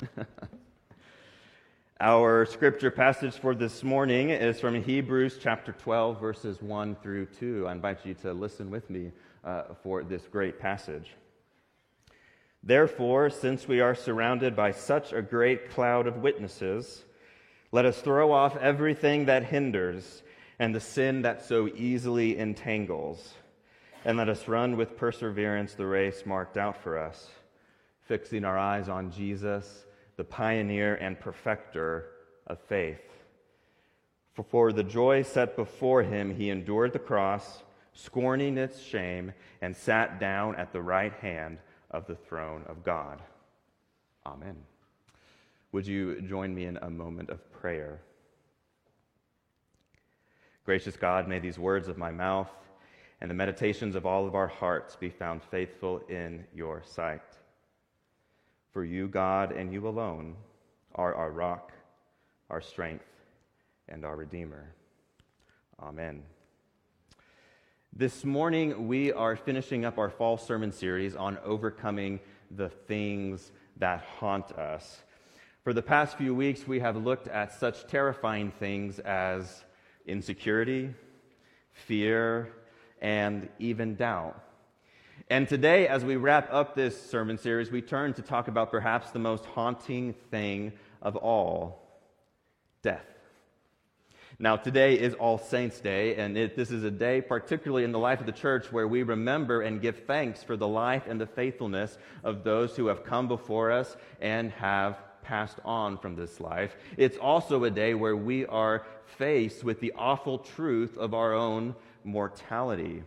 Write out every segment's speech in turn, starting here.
Our scripture passage for this morning is from Hebrews chapter 12, verses 1 through 2. I invite you to listen with me uh, for this great passage. Therefore, since we are surrounded by such a great cloud of witnesses, let us throw off everything that hinders and the sin that so easily entangles, and let us run with perseverance the race marked out for us, fixing our eyes on Jesus, the pioneer and perfecter of faith. For, for the joy set before him, he endured the cross, scorning its shame, and sat down at the right hand of the throne of God. Amen. Would you join me in a moment of prayer? Gracious God, may these words of my mouth and the meditations of all of our hearts be found faithful in your sight. For you, God, and you alone, are our rock, our strength, and our Redeemer. Amen. This morning, we are finishing up our fall sermon series on overcoming the things that haunt us. For the past few weeks, we have looked at such terrifying things as insecurity, fear, and even doubt. And today, as we wrap up this sermon series, we turn to talk about perhaps the most haunting thing of all death. Now, today is All Saints' Day, and it, this is a day, particularly in the life of the church, where we remember and give thanks for the life and the faithfulness of those who have come before us and have passed on from this life. It's also a day where we are faced with the awful truth of our own mortality.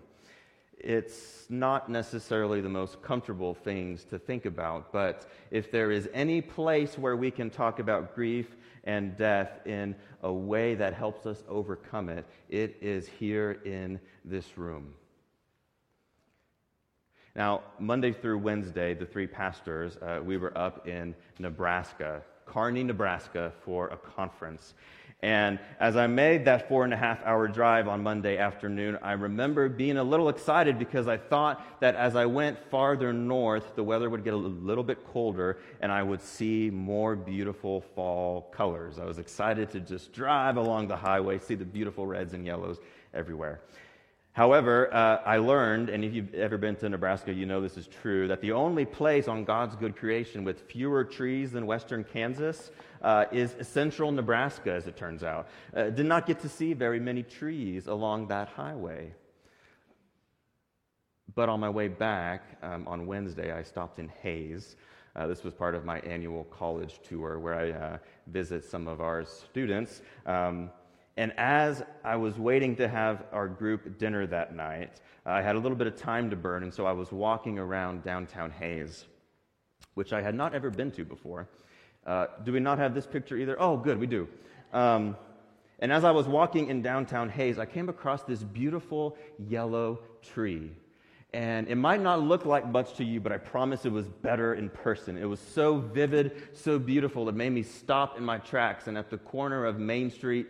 It's not necessarily the most comfortable things to think about, but if there is any place where we can talk about grief and death in a way that helps us overcome it, it is here in this room. Now, Monday through Wednesday, the three pastors, uh, we were up in Nebraska, Kearney, Nebraska, for a conference. And as I made that four and a half hour drive on Monday afternoon, I remember being a little excited because I thought that as I went farther north, the weather would get a little bit colder and I would see more beautiful fall colors. I was excited to just drive along the highway, see the beautiful reds and yellows everywhere. However, uh, I learned, and if you've ever been to Nebraska, you know this is true, that the only place on God's good creation with fewer trees than western Kansas uh, is central Nebraska, as it turns out. Uh, did not get to see very many trees along that highway. But on my way back um, on Wednesday, I stopped in Hays. Uh, this was part of my annual college tour where I uh, visit some of our students. Um, and as I was waiting to have our group dinner that night, I had a little bit of time to burn, and so I was walking around downtown Hays, which I had not ever been to before. Uh, do we not have this picture either? Oh, good, we do. Um, and as I was walking in downtown Hays, I came across this beautiful yellow tree. And it might not look like much to you, but I promise it was better in person. It was so vivid, so beautiful, it made me stop in my tracks. And at the corner of Main Street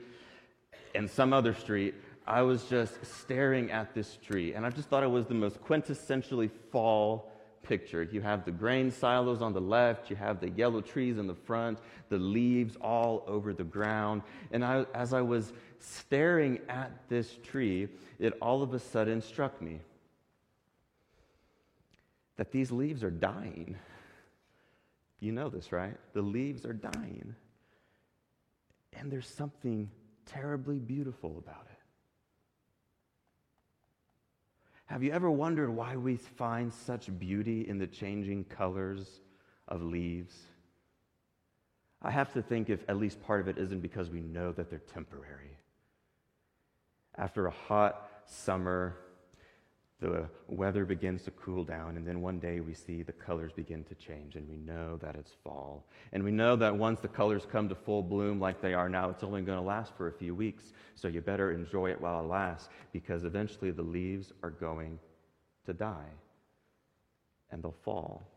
and some other street, I was just staring at this tree. And I just thought it was the most quintessentially fall picture. You have the grain silos on the left, you have the yellow trees in the front, the leaves all over the ground. And I, as I was staring at this tree, it all of a sudden struck me that these leaves are dying. You know this, right? The leaves are dying. And there's something terribly beautiful about it. Have you ever wondered why we find such beauty in the changing colors of leaves? I have to think if at least part of it isn't because we know that they're temporary. After a hot summer, the weather begins to cool down, and then one day we see the colors begin to change, and we know that it's fall. And we know that once the colors come to full bloom like they are now, it's only going to last for a few weeks. So you better enjoy it while it lasts, because eventually the leaves are going to die, and they'll fall.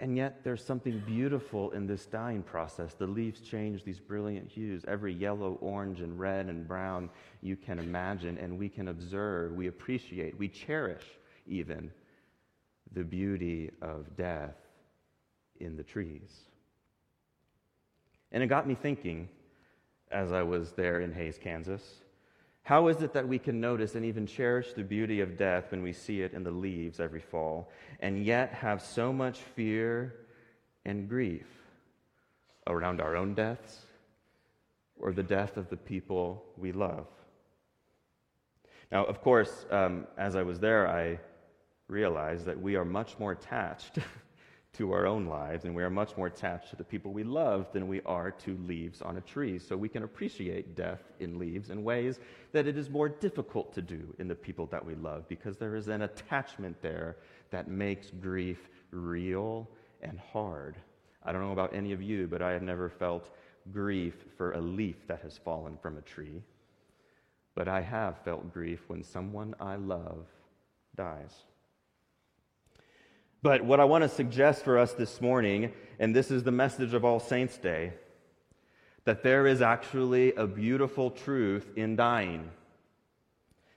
And yet, there's something beautiful in this dying process. The leaves change these brilliant hues, every yellow, orange, and red and brown you can imagine, and we can observe, we appreciate, we cherish even the beauty of death in the trees. And it got me thinking as I was there in Hays, Kansas. How is it that we can notice and even cherish the beauty of death when we see it in the leaves every fall, and yet have so much fear and grief around our own deaths or the death of the people we love? Now, of course, um, as I was there, I realized that we are much more attached to our own lives, and we are much more attached to the people we love than we are to leaves on a tree. So we can appreciate death in leaves in ways that it is more difficult to do in the people that we love because there is an attachment there that makes grief real and hard. I don't know about any of you, but I have never felt grief for a leaf that has fallen from a tree. But I have felt grief when someone I love dies. But what I want to suggest for us this morning, and this is the message of All Saints' Day, that there is actually a beautiful truth in dying.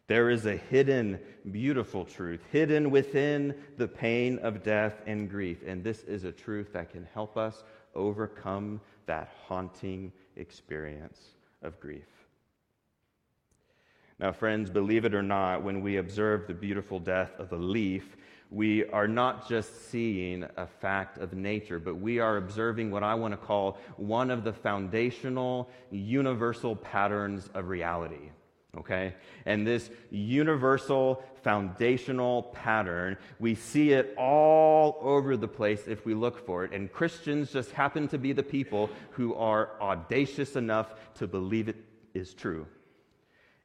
There is a hidden, beautiful truth, hidden within the pain of death and grief. And this is a truth that can help us overcome that haunting experience of grief. Now, friends, believe it or not, when we observe the beautiful death of a leaf, we are not just seeing a fact of nature, but we are observing what I want to call one of the foundational, universal patterns of reality. Okay? And this universal, foundational pattern, we see it all over the place if we look for it. And Christians just happen to be the people who are audacious enough to believe it is true.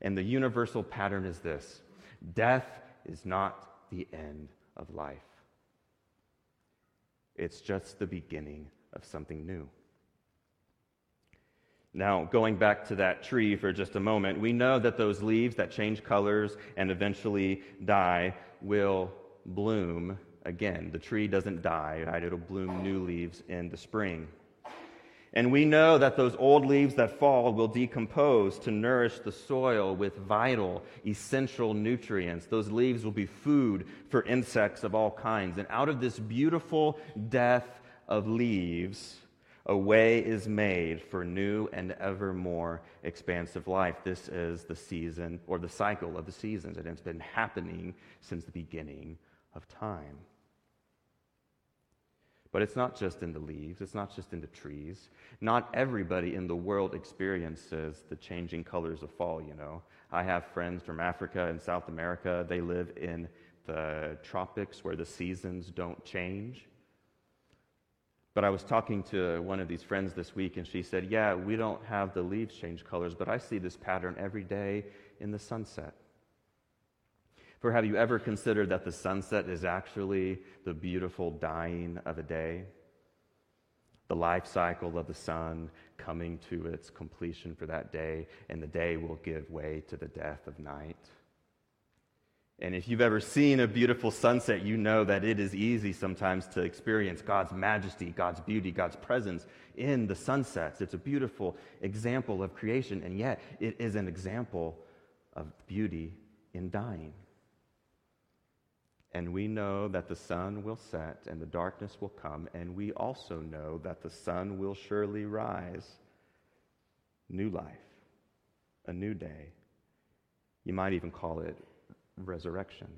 And the universal pattern is this death is not the end of life. It's just the beginning of something new. Now, going back to that tree for just a moment, we know that those leaves that change colors and eventually die will bloom again. The tree doesn't die, right? It'll bloom new leaves in the spring. And we know that those old leaves that fall will decompose to nourish the soil with vital, essential nutrients. Those leaves will be food for insects of all kinds. And out of this beautiful death of leaves, a way is made for new and ever more expansive life. This is the season or the cycle of the seasons, and it's been happening since the beginning of time. But it's not just in the leaves, it's not just in the trees. Not everybody in the world experiences the changing colors of fall, you know. I have friends from Africa and South America. They live in the tropics where the seasons don't change. But I was talking to one of these friends this week, and she said, Yeah, we don't have the leaves change colors, but I see this pattern every day in the sunset. For have you ever considered that the sunset is actually the beautiful dying of a day? The life cycle of the sun coming to its completion for that day, and the day will give way to the death of night. And if you've ever seen a beautiful sunset, you know that it is easy sometimes to experience God's majesty, God's beauty, God's presence in the sunsets. It's a beautiful example of creation, and yet it is an example of beauty in dying. And we know that the sun will set and the darkness will come, and we also know that the sun will surely rise. New life, a new day. You might even call it resurrection.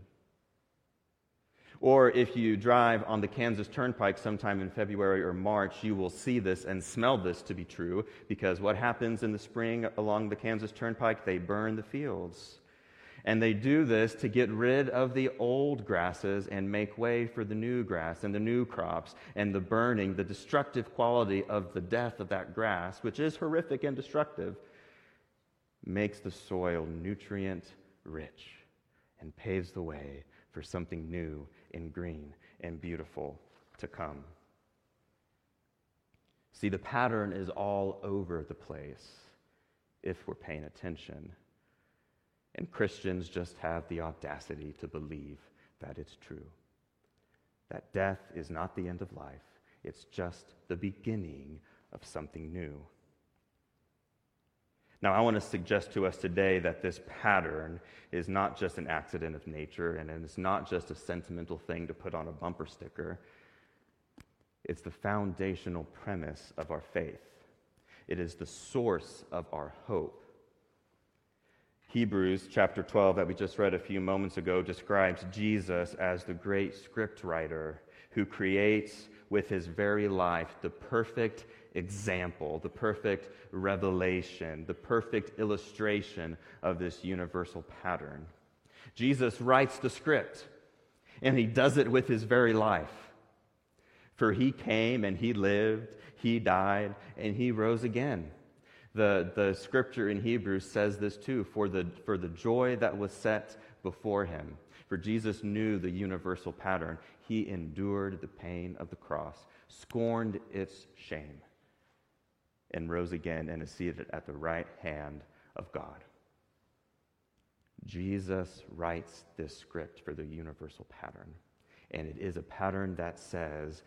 Or if you drive on the Kansas Turnpike sometime in February or March, you will see this and smell this to be true because what happens in the spring along the Kansas Turnpike? They burn the fields. And they do this to get rid of the old grasses and make way for the new grass and the new crops and the burning, the destructive quality of the death of that grass, which is horrific and destructive, makes the soil nutrient rich and paves the way for something new and green and beautiful to come. See, the pattern is all over the place if we're paying attention. And Christians just have the audacity to believe that it's true. That death is not the end of life, it's just the beginning of something new. Now, I want to suggest to us today that this pattern is not just an accident of nature and it's not just a sentimental thing to put on a bumper sticker. It's the foundational premise of our faith. It is the source of our hope. Hebrews chapter 12, that we just read a few moments ago, describes Jesus as the great script writer who creates with his very life the perfect example, the perfect revelation, the perfect illustration of this universal pattern. Jesus writes the script, and he does it with his very life. For he came and he lived, he died, and he rose again. The, the scripture in Hebrews says this too for the, for the joy that was set before him. For Jesus knew the universal pattern. He endured the pain of the cross, scorned its shame, and rose again and is seated at the right hand of God. Jesus writes this script for the universal pattern. And it is a pattern that says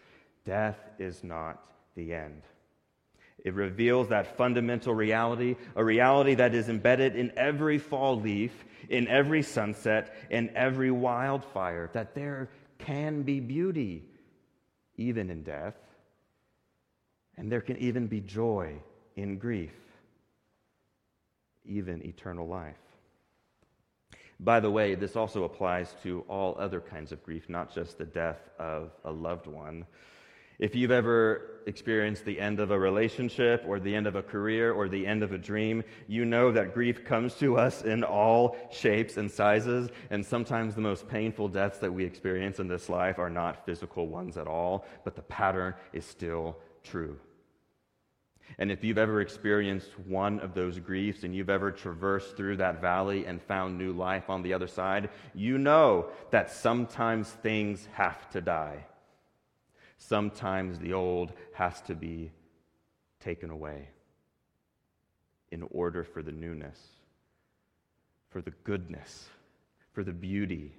death is not the end. It reveals that fundamental reality, a reality that is embedded in every fall leaf, in every sunset, in every wildfire, that there can be beauty even in death, and there can even be joy in grief, even eternal life. By the way, this also applies to all other kinds of grief, not just the death of a loved one. If you've ever experienced the end of a relationship or the end of a career or the end of a dream, you know that grief comes to us in all shapes and sizes. And sometimes the most painful deaths that we experience in this life are not physical ones at all, but the pattern is still true. And if you've ever experienced one of those griefs and you've ever traversed through that valley and found new life on the other side, you know that sometimes things have to die. Sometimes the old has to be taken away in order for the newness, for the goodness, for the beauty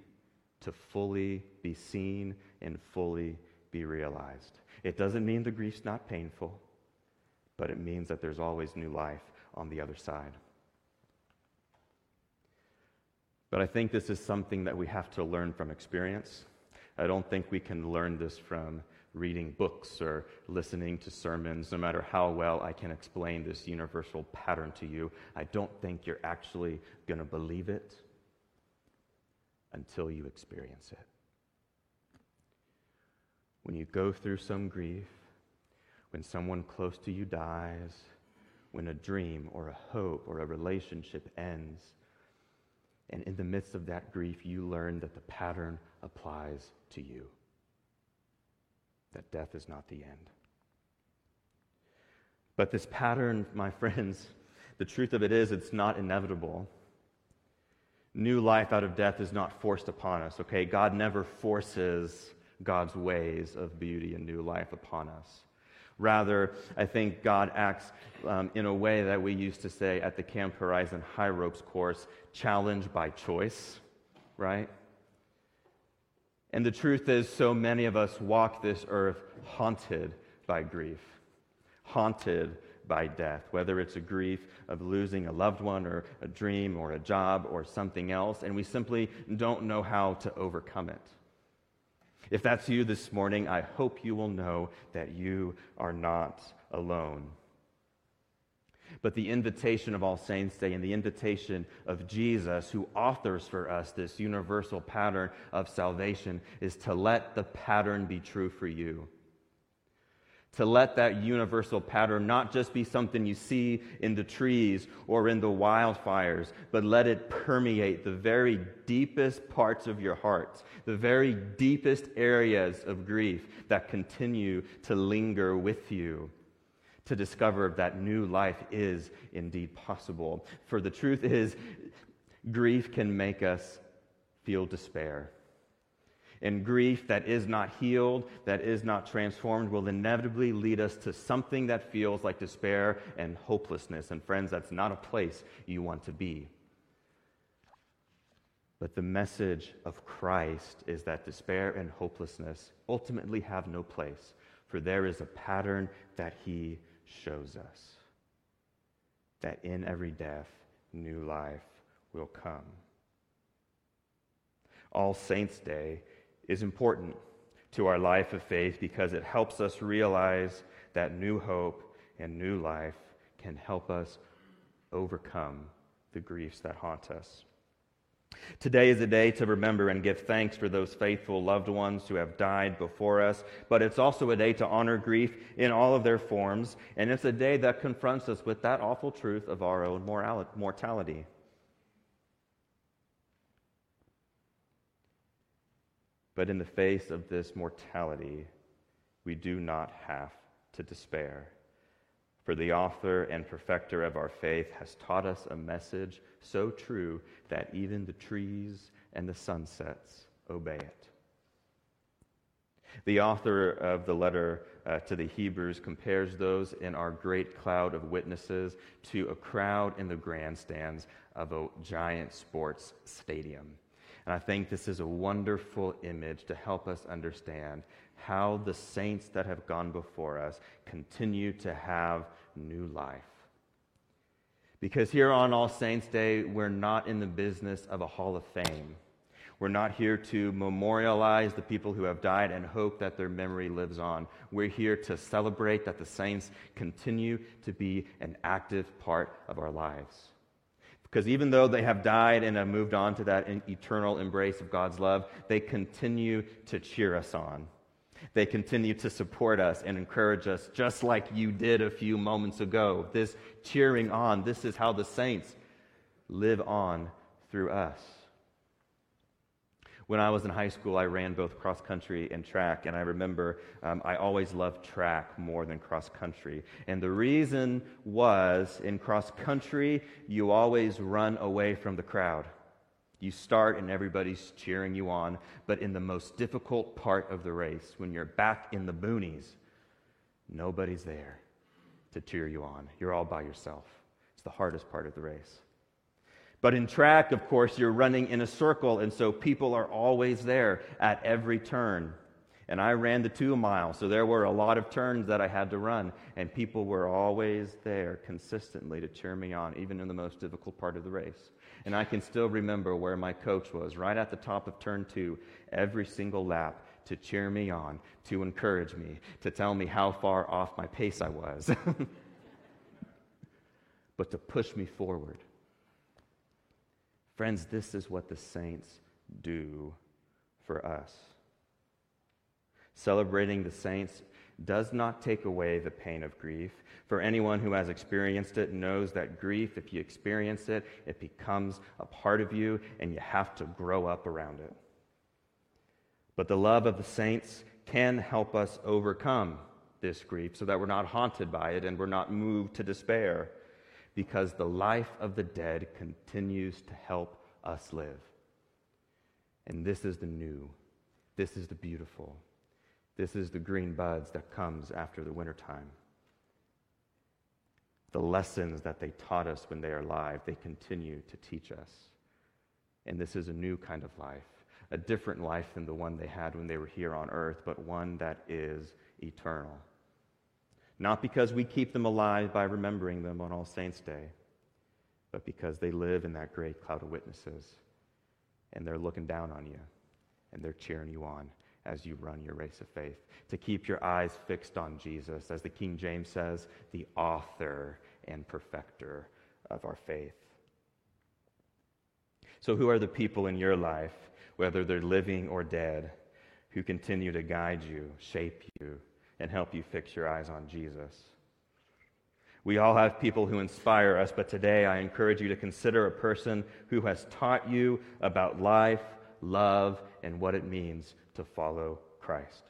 to fully be seen and fully be realized. It doesn't mean the grief's not painful, but it means that there's always new life on the other side. But I think this is something that we have to learn from experience. I don't think we can learn this from reading books or listening to sermons, no matter how well I can explain this universal pattern to you, I don't think you're actually going to believe it until you experience it. When you go through some grief, when someone close to you dies, when a dream or a hope or a relationship ends, and in the midst of that grief, you learn that the pattern applies to you that death is not the end. But this pattern, my friends, the truth of it is, it's not inevitable. New life out of death is not forced upon us, okay? God never forces God's ways of beauty and new life upon us. Rather, I think God acts um, in a way that we used to say at the Camp Horizon High Ropes course challenge by choice, right? And the truth is, so many of us walk this earth haunted by grief, haunted by death, whether it's a grief of losing a loved one or a dream or a job or something else, and we simply don't know how to overcome it. If that's you this morning, I hope you will know that you are not alone. But the invitation of All Saints' Day and the invitation of Jesus, who authors for us this universal pattern of salvation, is to let the pattern be true for you. To let that universal pattern not just be something you see in the trees or in the wildfires, but let it permeate the very deepest parts of your heart, the very deepest areas of grief that continue to linger with you to discover that new life is indeed possible. For the truth is, grief can make us feel despair. And grief that is not healed, that is not transformed, will inevitably lead us to something that feels like despair and hopelessness. And friends, that's not a place you want to be. But the message of Christ is that despair and hopelessness ultimately have no place, for there is a pattern that He shows us that in every death, new life will come. All Saints' Day is important to our life of faith because it helps us realize that new hope and new life can help us overcome the griefs that haunt us. Today is a day to remember and give thanks for those faithful loved ones who have died before us, but it's also a day to honor grief in all of their forms, and it's a day that confronts us with that awful truth of our own mortality. But in the face of this mortality, we do not have to despair. For the author and perfecter of our faith has taught us a message so true that even the trees and the sunsets obey it. The author of the letter uh, to the Hebrews compares those in our great cloud of witnesses to a crowd in the grandstands of a giant sports stadium. And I think this is a wonderful image to help us understand how the saints that have gone before us continue to have new life. Because here on All Saints' Day, we're not in the business of a hall of fame. We're not here to memorialize the people who have died and hope that their memory lives on. We're here to celebrate that the saints continue to be an active part of our lives. Because even though they have died and have moved on to that eternal embrace of God's love, they continue to cheer us on. They continue to support us and encourage us, just like you did a few moments ago. This cheering on, this is how the saints live on through us. When I was in high school, I ran both cross country and track, and I remember um, I always loved track more than cross country. And the reason was in cross country, you always run away from the crowd. You start and everybody's cheering you on, but in the most difficult part of the race, when you're back in the boonies, nobody's there to cheer you on. You're all by yourself. It's the hardest part of the race. But in track, of course, you're running in a circle, and so people are always there at every turn. And I ran the two mile, so there were a lot of turns that I had to run, and people were always there consistently to cheer me on, even in the most difficult part of the race. And I can still remember where my coach was, right at the top of turn two, every single lap to cheer me on, to encourage me, to tell me how far off my pace I was, but to push me forward. Friends, this is what the saints do for us. Celebrating the saints does not take away the pain of grief. For anyone who has experienced it knows that grief, if you experience it, it becomes a part of you and you have to grow up around it. But the love of the saints can help us overcome this grief so that we're not haunted by it and we're not moved to despair because the life of the dead continues to help us live. And this is the new, this is the beautiful, this is the green buds that comes after the wintertime. The lessons that they taught us when they are alive, they continue to teach us. And this is a new kind of life, a different life than the one they had when they were here on earth, but one that is eternal. Not because we keep them alive by remembering them on All Saints' Day, but because they live in that great cloud of witnesses and they're looking down on you and they're cheering you on as you run your race of faith. To keep your eyes fixed on Jesus, as the King James says, the author and perfecter of our faith. So, who are the people in your life, whether they're living or dead, who continue to guide you, shape you, and help you fix your eyes on Jesus? We all have people who inspire us, but today I encourage you to consider a person who has taught you about life, love, and what it means to follow Christ.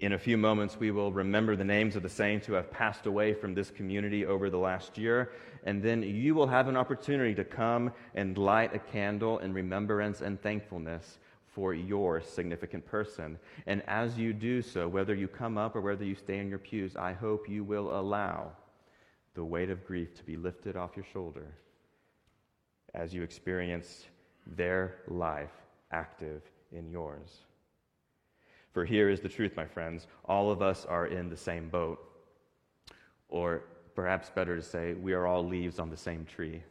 In a few moments, we will remember the names of the saints who have passed away from this community over the last year, and then you will have an opportunity to come and light a candle in remembrance and thankfulness for your significant person. And as you do so, whether you come up or whether you stay in your pews, I hope you will allow the weight of grief to be lifted off your shoulder as you experience their life active in yours. For here is the truth, my friends all of us are in the same boat. Or perhaps better to say, we are all leaves on the same tree.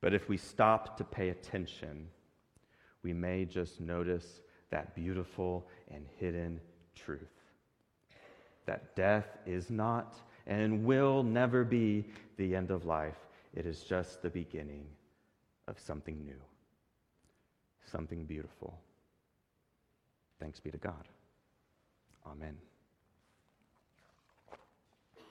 But if we stop to pay attention, we may just notice that beautiful and hidden truth that death is not and will never be the end of life. It is just the beginning of something new, something beautiful. Thanks be to God. Amen.